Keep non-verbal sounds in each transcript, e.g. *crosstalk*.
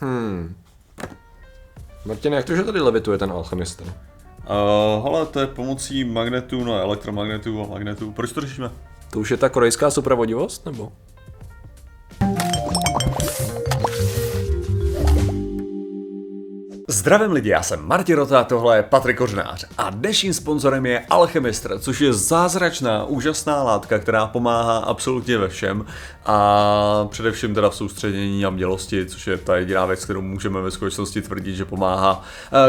Hmm. Martin, jak to, že tady levituje ten alchemista? Uh, hele, to je pomocí magnetů, no elektromagnetů a magnetů. Proč to řešíme? To už je ta korejská supravodivost, nebo? Zdravím lidi, já jsem Martin Rota, tohle je Patrik Kořnář a dnešním sponzorem je Alchemistr, což je zázračná, úžasná látka, která pomáhá absolutně ve všem a především teda v soustředění a mělosti, což je ta jediná věc, kterou můžeme ve skutečnosti tvrdit, že pomáhá.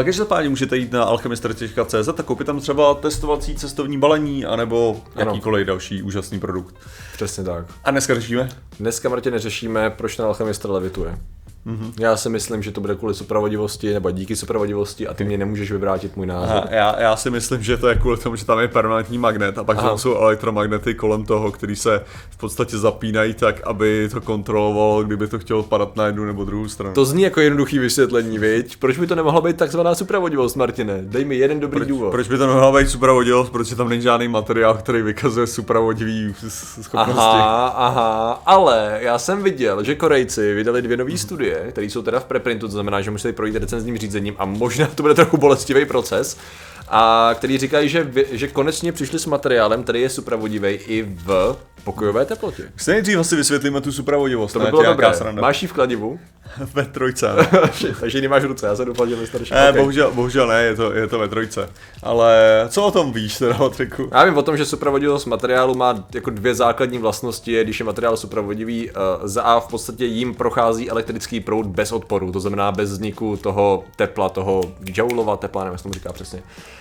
Každopádně můžete jít na alchemistr.cz a koupit tam třeba testovací cestovní balení anebo jakýkoliv další úžasný produkt. Přesně tak. A dneska řešíme? Dneska, Martin, neřešíme, proč ten alchemistr levituje. Mm-hmm. Já si myslím, že to bude kvůli supravodivosti nebo díky supravodivosti a ty mě nemůžeš vyvrátit můj názor. Aha, já, já si myslím, že to je kvůli tomu, že tam je permanentní magnet a pak tam jsou elektromagnety kolem toho, který se v podstatě zapínají tak, aby to kontrolovalo, kdyby to chtělo padat na jednu nebo druhou stranu. To zní jako jednoduchý vysvětlení, viď? Proč by to nemohla být takzvaná supravodivost, Martine? Dej mi jeden dobrý proč, důvod. Proč by to nemohla být supravodivost? Protože tam není žádný materiál, který vykazuje supravodivý schopnosti. Aha, aha, ale já jsem viděl, že Korejci vydali dvě nové studie, které jsou teda v preprintu, to znamená, že museli projít recenzním řízením a možná to bude trochu bolestivý proces, a který říkají, že, že konečně přišli s materiálem, který je supravodivý i v pokojové teplotě. Se nejdřív asi vysvětlíme tu supravodivost. To by bylo dobré. Máš ji v kladivu? *laughs* ve trojce. *laughs* Takže ji nemáš v ruce, já se doufal, že ne, Ne, okay. bohužel, bohužel ne, je to, je to ve trojce. Ale co o tom víš teda, Patriku? Já vím o tom, že supravodivost materiálu má jako dvě základní vlastnosti, když je materiál supravodivý, uh, za A v podstatě jim prochází elektrický proud bez odporu, to znamená bez vzniku toho tepla, toho joulova tepla, nevím, jak se tomu říká přesně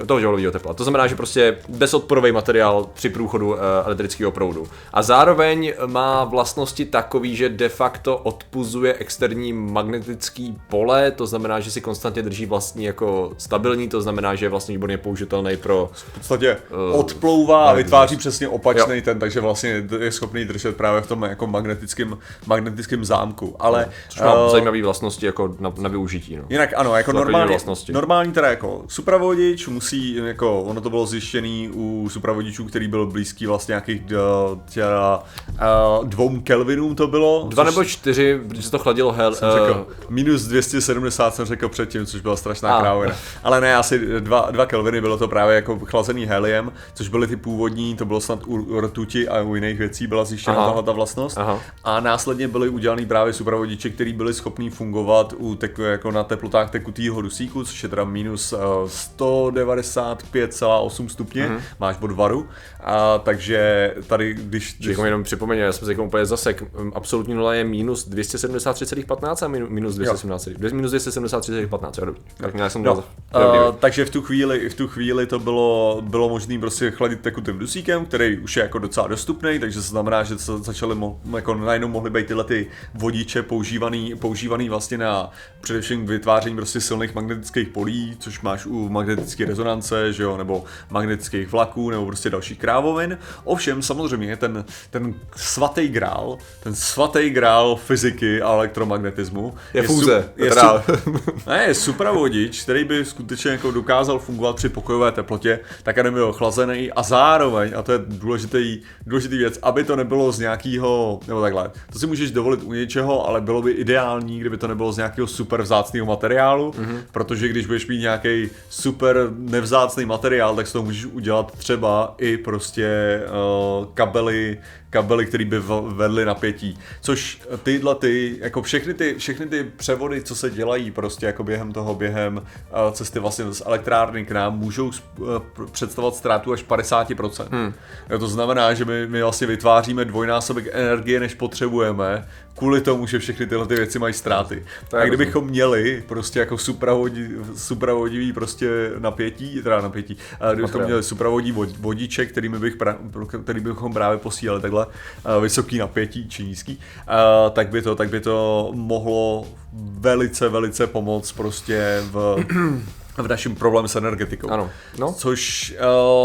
uh, toho joulového tepla. To znamená, že prostě bezodporový materiál při průchodu uh, elektrického proudu. A zároveň má vlastnosti takový, že de facto odpuzuje externí magnetický pole, to znamená, že si konstantně drží vlastní jako stabilní, to znamená, že je vlastně výborně použitelný pro... V podstatě uh, odplouvá a vytváří přesně opačný jo. ten, takže vlastně je schopný držet právě v tom jako magnetickém, magnetickém zámku. Ale, Což má uh, zajímavé vlastnosti jako na, na využití. No. Jinak ano, jako normální, normální teda jako supravou supravodič musí, jako ono to bylo zjištěný u supravodičů, který byl blízký vlastně nějakých tě, uh, dvou Kelvinům to bylo. Dva nebo čtyři, protože to chladilo hel. Jsem řekl, uh, minus 270 jsem řekl předtím, což byla strašná krávina. Ale ne, asi dva, dva Kelviny bylo to právě jako chlazený heliem, což byly ty původní, to bylo snad u rtuti a u jiných věcí byla zjištěna tahle ta vlastnost. Aha. A následně byly udělaný právě supravodiče, který byly schopný fungovat u tek, jako na teplotách tekutého dusíku, což je teda minus uh, 195,8 stupně, mm-hmm. máš od varu, a takže tady, když... když... jenom připomeň, já jsem se jako úplně zasek, absolutní nula je minus 273,15 a minus 273, minus 273,15, tak já jsem no, uh, takže v tu chvíli, v tu chvíli to bylo, bylo možné prostě chladit tekutým dusíkem, který už je jako docela dostupný, takže to znamená, že se začaly, mo, jako najednou mohly být tyhle ty vodiče používaný, používaný vlastně na především vytváření prostě silných magnetických polí, což máš u magnetické rezonance, že jo, nebo magnetických vlaků, nebo prostě dalších krávovin. Ovšem, samozřejmě, ten, ten svatý grál, ten svatý grál fyziky a elektromagnetismu je, je fúze. Su, je, su, *laughs* ne, je supravodič, který by skutečně jako dokázal fungovat při pokojové teplotě, tak aby byl chlazený a zároveň, a to je důležitý, důležitý věc, aby to nebylo z nějakého, nebo takhle, to si můžeš dovolit u něčeho, ale bylo by ideální, kdyby to nebylo z nějakého super vzácného materiálu, mm-hmm. protože když budeš mít nějaký super nevzácný materiál, tak z toho můžeš udělat třeba i prostě uh, kabely, kabely, které by vedly napětí. Což tyhle ty, jako všechny ty, všechny ty převody, co se dělají prostě jako během toho, během uh, cesty vlastně z elektrárny k nám, můžou uh, představovat ztrátu až 50%. Hmm. To znamená, že my, my vlastně vytváříme dvojnásobek energie, než potřebujeme, kvůli tomu, že všechny tyhle ty věci mají ztráty. Tak a kdybychom měli prostě jako supravodí, supravodivý prostě napětí, teda napětí, kdybychom měli supravodí vodiče, kterými bych pra, který bychom právě posílali takhle vysoký napětí či nízký, tak by to, tak by to mohlo velice, velice pomoct prostě v *clears throat* v našem problému s energetikou. Ano. No. Což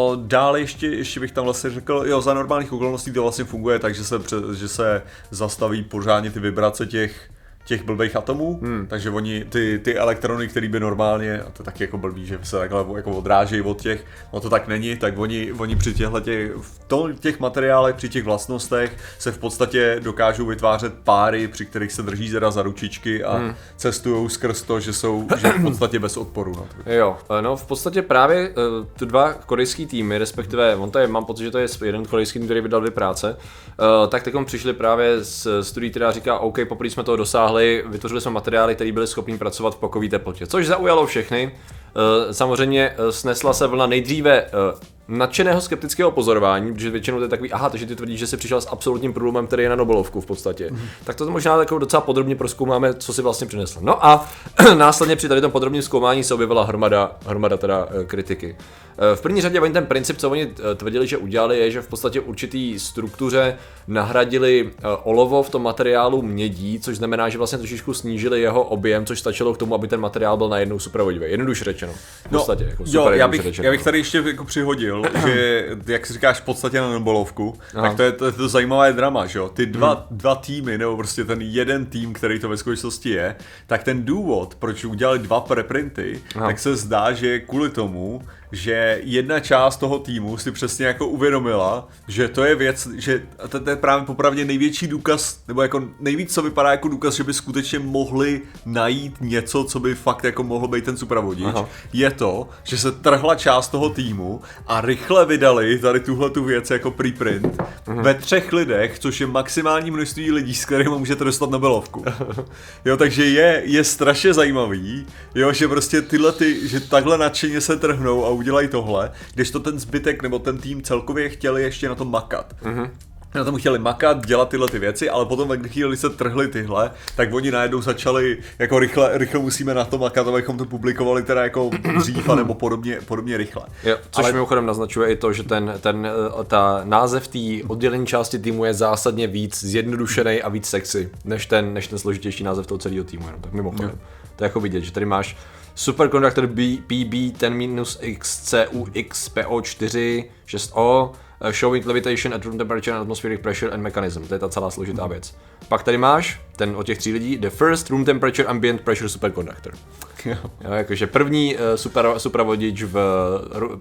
uh, dál ještě, ještě bych tam vlastně řekl, jo, za normálních okolností to vlastně funguje tak, že se, že se zastaví pořádně ty vibrace těch těch blbých atomů, hmm. takže oni ty, ty elektrony, které by normálně, a to taky jako blbý, že se takhle jako odrážejí od těch, no to tak není, tak oni, oni při těchto těch, v tom, těch materiálech, při těch vlastnostech se v podstatě dokážou vytvářet páry, při kterých se drží teda za ručičky a hmm. cestují skrz to, že jsou že v podstatě bez odporu. No. Jo, no v podstatě právě uh, ty dva korejský týmy, respektive on to je, mám pocit, že to je jeden korejský tým, který vydal dvě práce, uh, tak teď přišli právě z studií, která říká, OK, poprvé jsme toho dosáhli, vytvořili jsme materiály, které byly schopni pracovat v pokové teplotě, což zaujalo všechny. Uh, samozřejmě snesla se vlna nejdříve uh, nadšeného skeptického pozorování, protože většinou to je takový, aha, takže ty tvrdíš, že jsi přišel s absolutním problémem, který je na Nobelovku v podstatě. Mm. Tak to možná takovou docela podrobně proskoumáme, co si vlastně přinesl. No a *clears throat* následně při tady tom podrobném zkoumání se objevila hromada, hromada teda eh, kritiky. Eh, v první řadě oni ten princip, co oni eh, tvrdili, že udělali, je, že v podstatě určitý struktuře nahradili olovo v tom materiálu mědí, což znamená, že vlastně trošičku snížili jeho objem, což stačilo k tomu, aby ten materiál byl najednou supervodivý. Jednoduše řečeno. V no, podstatě, no, jako super jo, já bych, řečeno. já bych tady ještě jako přihodil, *clears throat* že jak si říkáš v podstatě na Nobelovku, Aha. tak to je, to je to zajímavé drama, že jo? Ty dva, hmm. dva týmy, nebo prostě ten jeden tým, který to ve skutečnosti je, tak ten důvod, proč udělali dva preprinty, Aha. tak se zdá, že kvůli tomu, že jedna část toho týmu si přesně jako uvědomila, že to je věc, že to, to je právě popravdě největší důkaz, nebo jako nejvíc, co vypadá jako důkaz, že by skutečně mohli najít něco, co by fakt jako mohl být ten supravodič, Aha. je to, že se trhla část toho týmu a rychle vydali tady tuhle tu věc jako preprint Aha. ve třech lidech, což je maximální množství lidí, s kterými můžete dostat Nobelovku. *laughs* jo, takže je, je strašně zajímavý, jo, že prostě tyhle ty, že takhle nadšeně se trhnou a udělají tohle, když to ten zbytek nebo ten tým celkově chtěli ještě na tom makat. Mm-hmm na tom chtěli makat, dělat tyhle ty věci, ale potom, když chvíli se trhli tyhle, tak oni najednou začali, jako rychle, rychle musíme na to makat, abychom to publikovali teda jako dřív, nebo podobně, podobně rychle. Jo, což ale... mimochodem naznačuje i to, že ten, ten, eh, ta název té oddělení části týmu je zásadně víc zjednodušený a vívíc sexy, než ten, než ten složitější název toho celého týmu, jenom tak mimochodem. Jo. To je jako vidět, že tady máš Superconductor PB 10-XCUX-PO4 6O, showing levitation at room temperature and atmospheric pressure and mechanism. To je ta celá složitá věc. Pak tady máš, ten od těch tří lidí, the first room temperature ambient pressure superconductor. *laughs* jo, jakože první uh, super, supravodič v,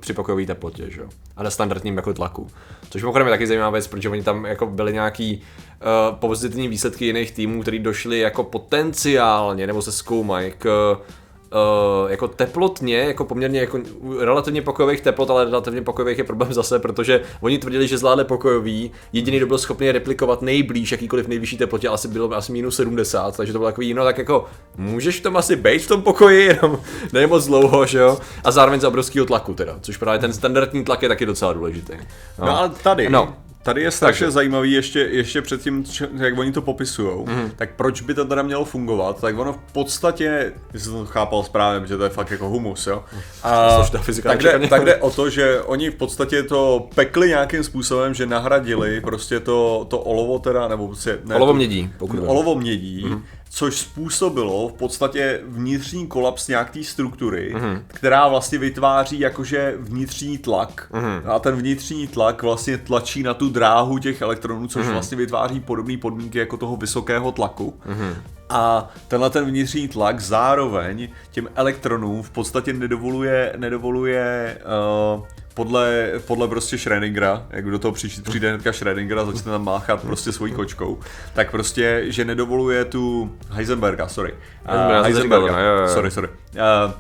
při pokojové teplotě, že? a na standardním jako tlaku. Což mimochodem je taky zajímavá věc, protože oni tam jako byly nějaký uh, pozitivní výsledky jiných týmů, který došli jako potenciálně, nebo se zkoumají k uh, Uh, jako teplotně, jako poměrně jako relativně pokojových teplot, ale relativně pokojových je problém zase, protože oni tvrdili, že zvládli pokojový, jediný, kdo byl schopný replikovat nejblíž jakýkoliv nejvyšší teplotě, asi bylo asi minus 70, takže to bylo takový, no tak jako můžeš v tom asi být v tom pokoji, *laughs* jenom ne moc dlouho, že jo, a zároveň za obrovského tlaku teda, což právě ten standardní tlak je taky docela důležitý. No, no ale tady, no. Tady je strašně Takže. zajímavý ještě, ještě před tím, jak oni to popisují, mm-hmm. tak proč by to teda mělo fungovat, tak ono v podstatě, jestli to chápal správně, že to je fakt jako humus, jo. A tak jde, tak jde o to, že oni v podstatě to pekli nějakým způsobem, že nahradili prostě to, to olovo teda, nebo se, ne, olovo mědí, pokud Olovo mědí, mm-hmm což způsobilo v podstatě vnitřní kolaps nějaké struktury, mm-hmm. která vlastně vytváří jakože vnitřní tlak. Mm-hmm. A ten vnitřní tlak vlastně tlačí na tu dráhu těch elektronů, což mm-hmm. vlastně vytváří podobné podmínky jako toho vysokého tlaku. Mm-hmm. A tenhle ten vnitřní tlak zároveň těm elektronům v podstatě nedovoluje, nedovoluje uh, podle, podle prostě Schrödingera, jak do toho přijde, přijde hnedka Schrödinger a začne tam máchat prostě svojí kočkou, tak prostě, že nedovoluje tu Heisenberga, sorry. Uh, Heisenberga, jo, jo. sorry, sorry. Uh,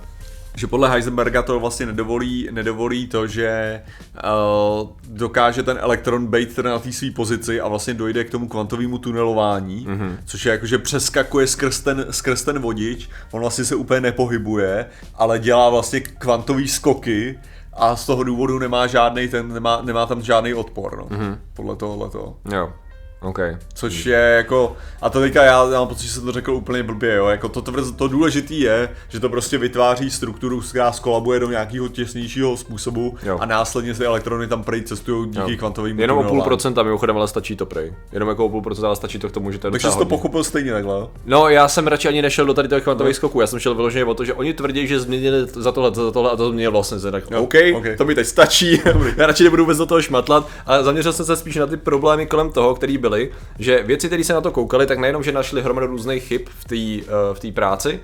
že podle Heisenberga to vlastně nedovolí, nedovolí to, že uh, dokáže ten elektron být na té své pozici a vlastně dojde k tomu kvantovému tunelování, mm-hmm. což je jako, že přeskakuje skrz ten, skrz ten vodič, on vlastně se úplně nepohybuje, ale dělá vlastně kvantový skoky a z toho důvodu nemá žádný ten, nemá, nemá tam žádný odpor, no, mm-hmm. podle tohohle Jo. Okay. Což je jako, a to teďka já, já mám pocit, že jsem to řekl úplně blbě, jo, jako to, to, to důležité je, že to prostě vytváří strukturu, která skolabuje do nějakého těsnějšího způsobu jo. a následně se elektrony tam prej cestují díky jo. kvantovým Jenom o půl procenta mimochodem, ale stačí to prej. Jenom jako o půl procenta, ale stačí to k tomu, že to je Takže jsi to pochopil stejně takhle. No, já jsem radši ani nešel do tady těch kvantových no. skoků, já jsem šel vyloženě o to, že oni tvrdí, že změnili za tohle, za tohle a to změnili vlastně. Tak, no. OK, okay, to mi teď stačí, *laughs* já radši nebudu vůbec do toho šmatlat a zaměřil jsem se spíš na ty problémy kolem toho, který byl byly, že věci, které se na to koukali, tak nejenom, že našli hromadu různých chyb v té uh, práci,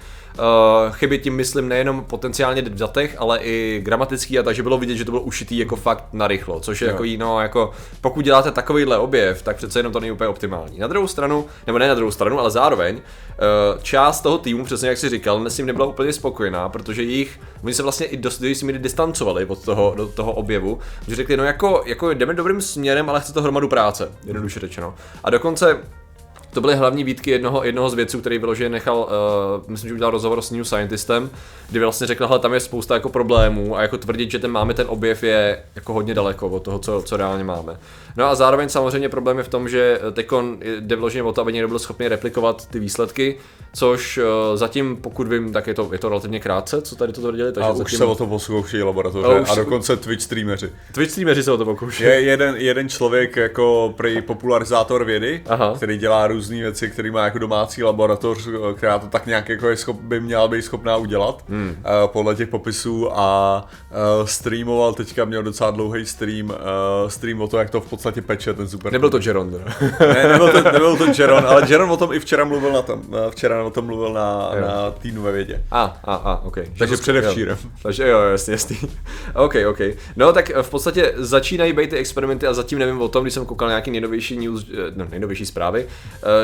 chyby tím myslím nejenom potenciálně v datech, ale i gramatický a takže bylo vidět, že to bylo ušitý jako fakt na rychlo, což je jo. jako no, jako pokud děláte takovýhle objev, tak přece jenom to není úplně optimální. Na druhou stranu, nebo ne na druhou stranu, ale zároveň, uh, část toho týmu, přesně jak si říkal, s ním nebyla úplně spokojená, protože jich, oni se vlastně i dost si distancovali od toho, do toho objevu, že řekli, no jako, jako jdeme dobrým směrem, ale chce to hromadu práce, jednoduše řečeno. A dokonce to byly hlavní výtky jednoho, jednoho z věců, který vyloženě nechal, uh, myslím, že udělal rozhovor s New Scientistem, kdy vlastně řekl, že tam je spousta jako problémů a jako tvrdit, že ten máme ten objev je jako hodně daleko od toho, co, co reálně máme. No a zároveň samozřejmě problém je v tom, že Tekon jde vyloženě o to, aby někdo byl schopný replikovat ty výsledky, což uh, zatím, pokud vím, tak je to, je to relativně krátce, co tady to tvrdili. Takže a zatím... už se o to pokouší laboratoře a, už... a dokonce Twitch streameři. Twitch streameři se o to pokouší. Je jeden, jeden člověk jako prý popularizátor vědy, Aha. který dělá různé věci, který má jako domácí laboratoř, která to tak nějak jako je schop, by měla být schopná udělat hmm. uh, podle těch popisů a uh, streamoval, teďka měl docela dlouhý stream, uh, stream o to, jak to v podstatě peče ten super. Nebyl to Jeron, ne, nebyl to, nebyl to Jeron, *laughs* ale Jeron o tom i včera mluvil na tom, včera o tom mluvil na, na týdnu ve vědě. A, a, a, ok. Takže předevčírem. Takže jo, jasně, jasný. ok, ok. No tak v podstatě začínají být ty experimenty a zatím nevím o tom, když jsem koukal nějaký nejnovější news, no, nejnovější zprávy,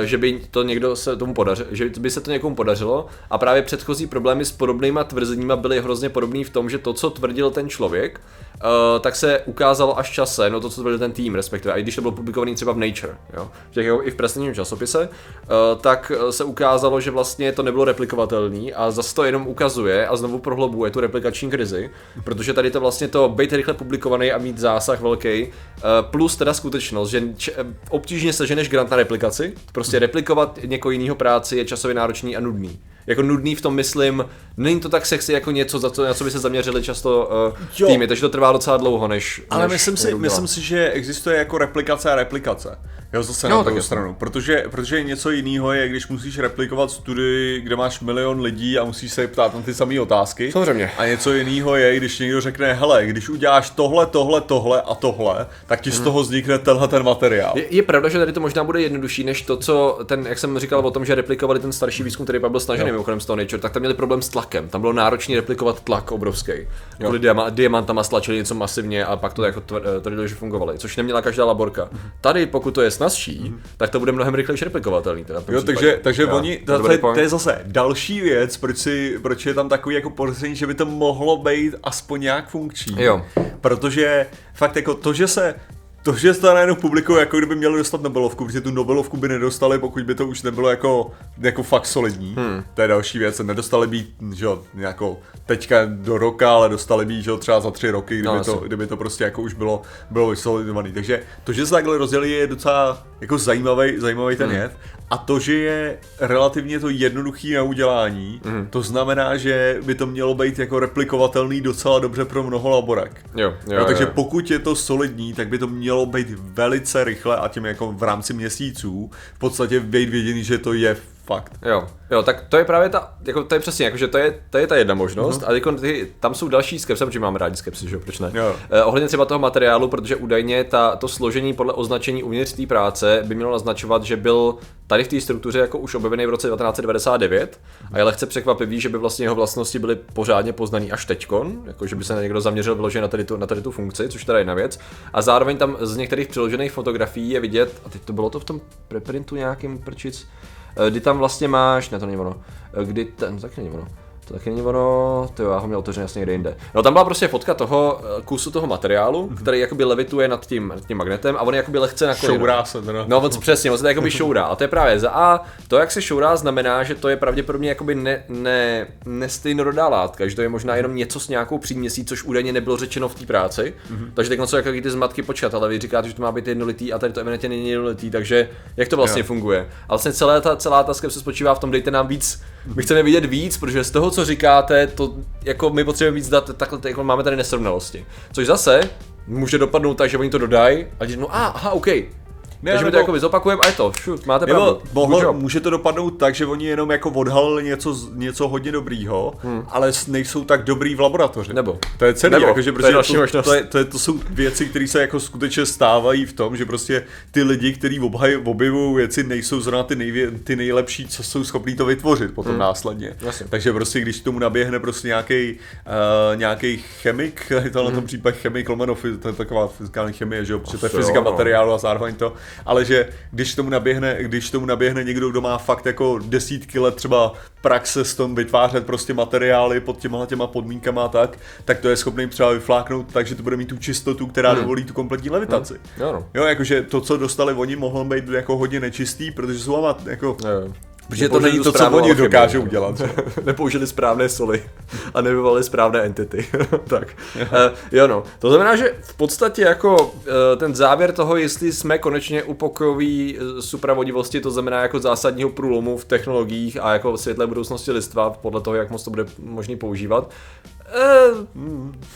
že by to někdo se tomu podařilo, že by se to někomu podařilo. A právě předchozí problémy s podobnýma tvrzeníma byly hrozně podobný v tom, že to, co tvrdil ten člověk, Uh, tak se ukázalo až čase, no to, co tvrdil ten tým, respektive, i když to bylo publikovaný třeba v Nature, jo, těch, jo, i v presním časopise, uh, tak se ukázalo, že vlastně to nebylo replikovatelný a zase to jenom ukazuje a znovu prohlubuje tu replikační krizi, protože tady to vlastně to být rychle publikovaný a mít zásah velký, uh, plus teda skutečnost, že č- obtížně seženeš grant na replikaci, prostě replikovat někoho jiného práci je časově náročný a nudný jako nudný v tom myslím, není to tak sexy jako něco, za co, na co by se zaměřili často uh, týmy, takže to trvá docela dlouho, než Ale než myslím si, myslím si, že existuje jako replikace a replikace. Jo, zase no, na druhou stranu. Protože, protože něco jiného je, když musíš replikovat studii, kde máš milion lidí a musíš se ptát na ty samé otázky. Samozřejmě. A něco jiného je, když někdo řekne, hele, když uděláš tohle, tohle, tohle a tohle, tak ti hmm. z toho vznikne tenhle ten materiál. Je, je, pravda, že tady to možná bude jednodušší, než to, co ten, jak jsem říkal o tom, že replikovali ten starší výzkum, který byl snažený mimochodem z toho Nature, tak tam měli problém s tlakem. Tam bylo náročné replikovat tlak obrovský. Kvůli diama, diamantama stlačili něco masivně a pak to jako tvrdili, že fungovali, což neměla každá laborka. Hmm. Tady, pokud to je snazší, hmm. tak to bude mnohem rychlejší replikovatelný. Teda jo, takže, takže jo, oni, to, to, je, to je zase další věc, proč, si, proč je tam takový jako podezření, že by to mohlo být aspoň nějak funkční. Jo. Protože fakt jako to, že se to, že se najednou publikuje, jako kdyby měli dostat Nobelovku, protože tu Nobelovku by nedostali, pokud by to už nebylo jako, jako fakt solidní. Hmm. To je další věc, nedostali být, že jo, jako teďka do roka, ale dostali být, že jo, třeba za tři roky, kdyby, no, to, kdyby to prostě jako už bylo, bylo vysolidovaný. Takže to, že se takhle rozdělí, je docela jako zajímavý, zajímavý ten hmm. jev. A to, že je relativně to jednoduchý na udělání, mm. to znamená, že by to mělo být jako replikovatelný docela dobře pro mnoho laborek. Jo, jo, jo, takže jo. pokud je to solidní, tak by to mělo být velice rychle a tím jako v rámci měsíců v podstatě být věděný, že to je fakt. Jo, jo, tak to je právě ta, jako to je přesně, jakože to je, to je ta jedna možnost, mm-hmm. a jako ty, tam jsou další skepsy, protože máme rádi skepsy, že jo, proč ne? Jo. Eh, ohledně třeba toho materiálu, protože údajně ta, to složení podle označení uvnitř té práce by mělo naznačovat, že byl tady v té struktuře jako už objevený v roce 1999 a je lehce překvapivý, že by vlastně jeho vlastnosti byly pořádně poznaný až teďkon, jako že by se někdo zaměřil vyloženě na tady, tu, na tady tu funkci, což teda je jedna věc. A zároveň tam z některých přiložených fotografií je vidět, a teď to bylo to v tom preprintu nějakým prčic, kdy tam vlastně máš, ne to není ono, eh, kdy ten, no, tak není ono, to taky není ono, to já ho měl otevřený jasně někde jinde. No tam byla prostě fotka toho eh, kusu toho materiálu, mm-hmm. který jakoby levituje nad tím, nad tím magnetem a on jakoby lehce na Šourá se teda. No on přesně, on se to jakoby *laughs* šourá. A to je právě za A, to jak se šourá znamená, že to je pravděpodobně jakoby ne, ne, nestejnorodá látka, že to je možná jenom něco s nějakou příměsí, což údajně nebylo řečeno v té práci. Mm-hmm. Takže tak jsou jako ty zmatky počkat, ale vy říkáte, že to má být jednolitý a tady to evidentně není jednolitý, takže jak to vlastně jo. funguje? A vlastně celá ta, celá ta skepse spočívá v tom, dejte nám víc, my chceme vidět víc, protože z toho, co říkáte, to jako my potřebujeme víc dat, takhle jako máme tady nesrovnalosti. Což zase může dopadnout tak, že oni to dodají a no a, aha, OK. Ne, Takže my to jako zopakujeme a je to, šut, máte nebo pravdu. Mohlo, může to dopadnout tak, že oni jenom jako odhalili něco, něco hodně dobrýho, hmm. ale nejsou tak dobrý v laboratoři. Nebo. To je celý, Nebo. jako, že To je prostě to, to, je, to, je, to, jsou věci, které se jako skutečně stávají v tom, že prostě ty lidi, kteří objevují věci, nejsou zrovna ty, nejvě, ty nejlepší, co jsou schopní to vytvořit potom hmm. následně. Jasně. Takže prostě, když k tomu naběhne prostě nějaký uh, nějaký chemik, *laughs* je to na tom případ chemik, lomeno, to je taková fyzikální chemie, že jo, protože to je fyzika jo, no. materiálu a zároveň to, ale že když tomu naběhne, když tomu naběhne někdo, kdo má fakt jako desítky let třeba praxe s tom vytvářet prostě materiály pod těma těma podmínkama a tak, tak to je schopný třeba vyfláknout tak, že to bude mít tu čistotu, která Hmm. dovolí tu kompletní levitaci. Jo, no. Jo, jakože to, co dostali oni, mohlo být jako hodně nečistý, protože jsou amat, jako, Jo. Protože to není to, co oni dokážou dělat. že? *laughs* Nepoužili správné soli a nevyvolali správné entity. *laughs* tak. Uh, jo no. To znamená, že v podstatě jako uh, ten závěr toho, jestli jsme konečně u pokojové uh, supravodivosti, to znamená jako zásadního průlomu v technologiích a jako světlé budoucnosti lidstva, podle toho, jak moc to bude možný používat, Eh,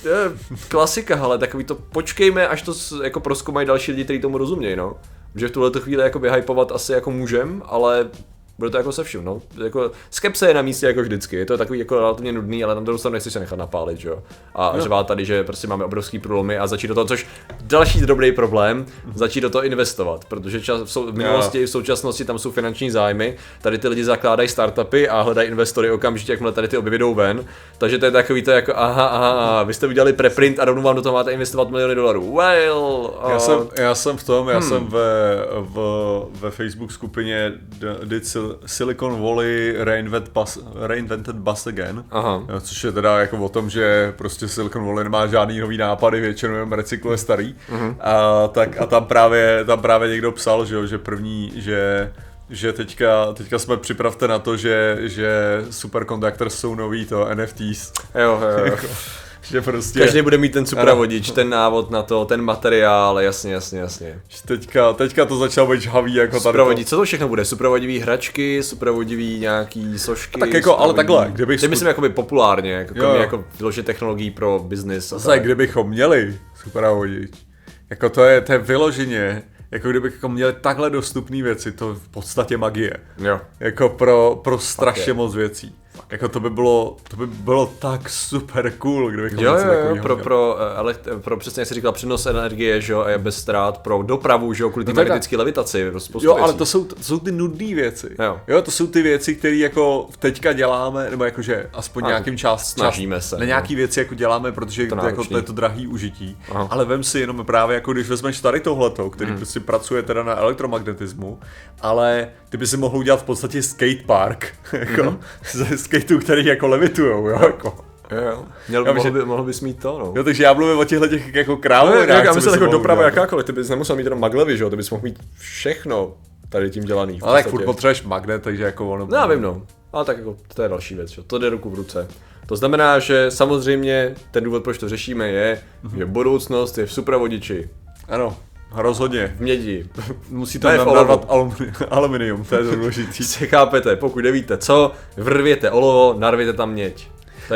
eh, klasika, ale takový to počkejme, až to jako proskoumají další lidi, kteří tomu rozumějí, no. Že v tuhle chvíli jako vyhypovat asi jako můžem, ale bude to jako se vším, no. Jako, skepse je na místě jako vždycky, je to takový jako relativně nudný, ale na druhou stranu nechci se nechat napálit, že jo. A no. řvát tady, že prostě máme obrovský průlomy a začít do toho, což další drobný problém, začít do toho investovat, protože čas, v, sou, v minulosti i v současnosti tam jsou finanční zájmy, tady ty lidi zakládají startupy a hledají investory okamžitě, jakmile tady ty obě jdou ven, takže to je takový to jako aha, aha, aha, vy jste udělali preprint a rovnou vám do toho máte investovat miliony dolarů, well, Já uh, jsem, já jsem v tom, já hmm. jsem ve, v, ve Facebook skupině D- did Sil- Silicon Valley Reinvent Bus, Reinvented Bus Again, Aha. Což je teda jako o tom, že prostě Silicon Valley nemá žádný nový nápady, většinou jenom recykluje starý. Mhm. A, tak, a tam právě, tam právě někdo psal, že, jo, že první, že že teďka, teďka jsme připravte na to, že, že superconductors jsou nový to NFTs. jo, jo, jo. *laughs* Že prostě... Každý bude mít ten supravodič, ten návod na to, ten materiál, jasně, jasně, jasně. Teďka, teďka to začalo být žhavý jako tady. Supravodí, co to všechno bude? Supravodivý hračky, supravodivý nějaký sošky. Tak jako, ale takhle, kdybych zku- myslím jakoby populárně, jako, Jo, jako vyložit technologií pro business. a Zase, tak. kdybychom měli supravodič, jako to je, to je vyloženě, jako kdybychom měli takhle dostupné věci, to v podstatě magie. Jo. Jako pro, pro strašně moc věcí. Jako to by bylo, to by bylo tak super cool, kdybychom Jo, něco jo, jo, pro, pro, eh, ale, pro přesně jak jsi říkal, přenos energie, že jo, a je bez ztrát, pro dopravu, že jo, kvůli té No magnetické levitaci, Jo, ale to jsou, to jsou ty nudné věci. Jo. jo, to jsou ty věci, které jako teďka děláme, nebo jakože aspoň A, nějakým část, snažíme část, se, Ne no. nějaký věci jako děláme, protože To to, jako, to je to drahý užití. Aha. Ale vem si jenom právě jako když vezmeš tady tohleto, který Mhm. prostě pracuje teda na elektromagnetismu, ale ty by si mohl udělat v podstatě skatepark, *laughs* jako Mhm. *laughs* skateů, který jako levitujou, jo, jako. Jo. Měl, Já mohl, by, mohl bys mít to, no. Jo, takže já mluvím o těchto těch jako No, krávovinách, jak, já myslím, jako doprava udělat. jakákoliv, ty bys nemusel mít jenom maglevy, že jo, ty bys mohl mít všechno tady tím dělaný. Ale tak furt potřebuješ magnet, takže jako ono... No já vím, no. Ale tak jako, to je další věc, jo. to jde ruku v ruce. To znamená, že samozřejmě ten důvod, proč to řešíme, je, Mhm. že budoucnost je v supravodiči, Ano, rozhodně. v mědi. Musí Ne, olovu. narvat alumini- *laughs* aluminium, to je důležitý. Si *laughs* chápete, pokud nevíte co, vrvěte olovo, narvěte tam měď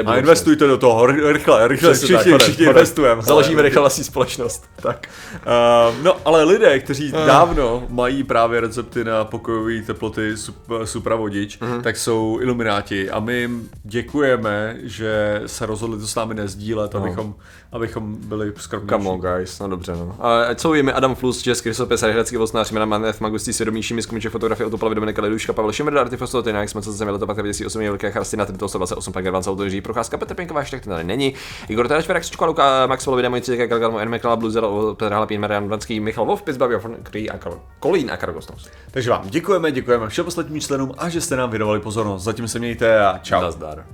a investujte do toho, rychle, rychle, Přesně všichni, tak, všichni investujeme. Založíme rychle *laughs* vlastní společnost. Tak. Uh, no, ale lidé, kteří uh. dávno mají právě recepty na pokojové teploty sup, supravodič, uh-huh. tak jsou ilumináti a my jim děkujeme, že se rozhodli to s námi nezdílet, no. abychom, abychom byli skromnější. Come on, guys, no dobře, no. A co jsou jimi Adam Flus, Český Krysopes, Hradecký Vosnář, jména Manet, Magustí, Svědomí, Šimí, Skumiče, fotografie, Otoplavy, Dominika Leduška, Pavel Šimrda, Artifosto, Tynák, jsme se země letopat 98, Velké Charasty na 328, pak 20, Jiří Procházka, Petr Pinkováš, tak ten tady není. Igor Tereš, Verek Sučko, Luka, Maxwell, Vida Mojici, Jaká Galgalmo, N. Mekala, Bluzel, Petr Halapín, Marian Vlanský, Michal Vov, Pizbavě, Krý a Kolín a Kargostos. Takže vám děkujeme, děkujeme všem posledním členům a že jste nám věnovali pozornost. Zatím se mějte a čau. Nazdar.